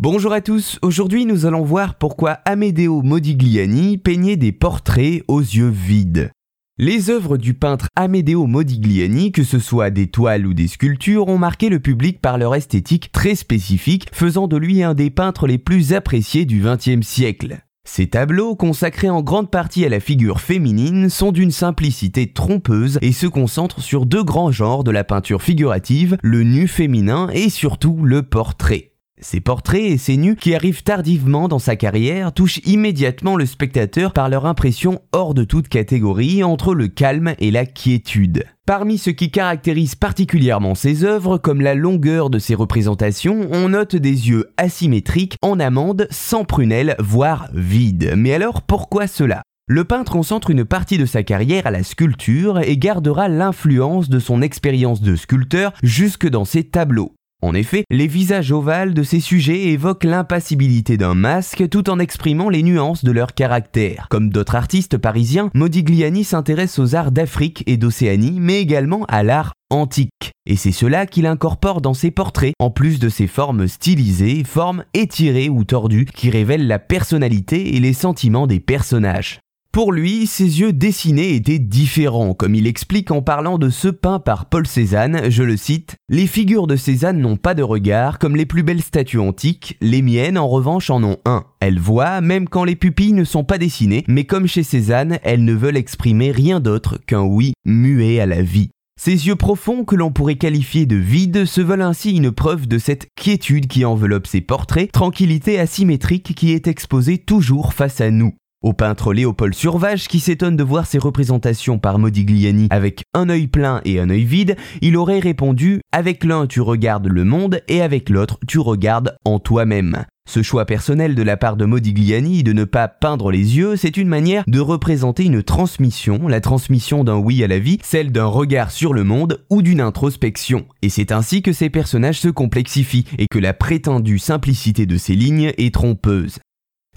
Bonjour à tous, aujourd'hui nous allons voir pourquoi Amedeo Modigliani peignait des portraits aux yeux vides. Les œuvres du peintre Amedeo Modigliani, que ce soit des toiles ou des sculptures, ont marqué le public par leur esthétique très spécifique, faisant de lui un des peintres les plus appréciés du XXe siècle. Ces tableaux, consacrés en grande partie à la figure féminine, sont d'une simplicité trompeuse et se concentrent sur deux grands genres de la peinture figurative, le nu féminin et surtout le portrait. Ces portraits et ces nus qui arrivent tardivement dans sa carrière touchent immédiatement le spectateur par leur impression hors de toute catégorie entre le calme et la quiétude. Parmi ce qui caractérise particulièrement ses œuvres, comme la longueur de ses représentations, on note des yeux asymétriques, en amande, sans prunelle, voire vides. Mais alors pourquoi cela? Le peintre concentre une partie de sa carrière à la sculpture et gardera l'influence de son expérience de sculpteur jusque dans ses tableaux. En effet, les visages ovales de ces sujets évoquent l'impassibilité d'un masque tout en exprimant les nuances de leur caractère. Comme d'autres artistes parisiens, Modigliani s'intéresse aux arts d'Afrique et d'Océanie, mais également à l'art antique. Et c'est cela qu'il incorpore dans ses portraits, en plus de ses formes stylisées, formes étirées ou tordues, qui révèlent la personnalité et les sentiments des personnages. Pour lui, ses yeux dessinés étaient différents, comme il explique en parlant de ceux peints par Paul Cézanne, je le cite, Les figures de Cézanne n'ont pas de regard, comme les plus belles statues antiques, les miennes en revanche en ont un. Elles voient, même quand les pupilles ne sont pas dessinées, mais comme chez Cézanne, elles ne veulent exprimer rien d'autre qu'un oui muet à la vie. Ces yeux profonds que l'on pourrait qualifier de vides se veulent ainsi une preuve de cette quiétude qui enveloppe ses portraits, tranquillité asymétrique qui est exposée toujours face à nous. Au peintre Léopold Survage, qui s'étonne de voir ses représentations par Modigliani avec un œil plein et un œil vide, il aurait répondu Avec l'un tu regardes le monde et avec l'autre tu regardes en toi-même. Ce choix personnel de la part de Modigliani de ne pas peindre les yeux, c'est une manière de représenter une transmission, la transmission d'un oui à la vie, celle d'un regard sur le monde ou d'une introspection. Et c'est ainsi que ces personnages se complexifient et que la prétendue simplicité de ces lignes est trompeuse.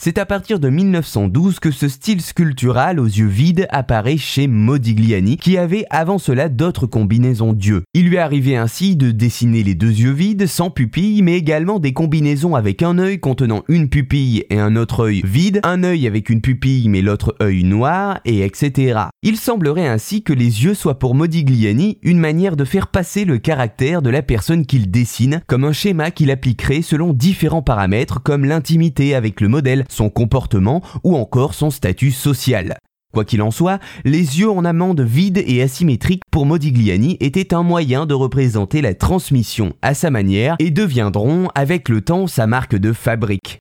C'est à partir de 1912 que ce style sculptural aux yeux vides apparaît chez Modigliani, qui avait avant cela d'autres combinaisons d'yeux. Il lui arrivait ainsi de dessiner les deux yeux vides, sans pupille, mais également des combinaisons avec un œil contenant une pupille et un autre œil vide, un œil avec une pupille mais l'autre œil noir, et etc. Il semblerait ainsi que les yeux soient pour Modigliani une manière de faire passer le caractère de la personne qu'il dessine, comme un schéma qu'il appliquerait selon différents paramètres comme l'intimité avec le modèle, son comportement ou encore son statut social. Quoi qu'il en soit, les yeux en amande vides et asymétriques pour Modigliani étaient un moyen de représenter la transmission à sa manière et deviendront avec le temps sa marque de fabrique.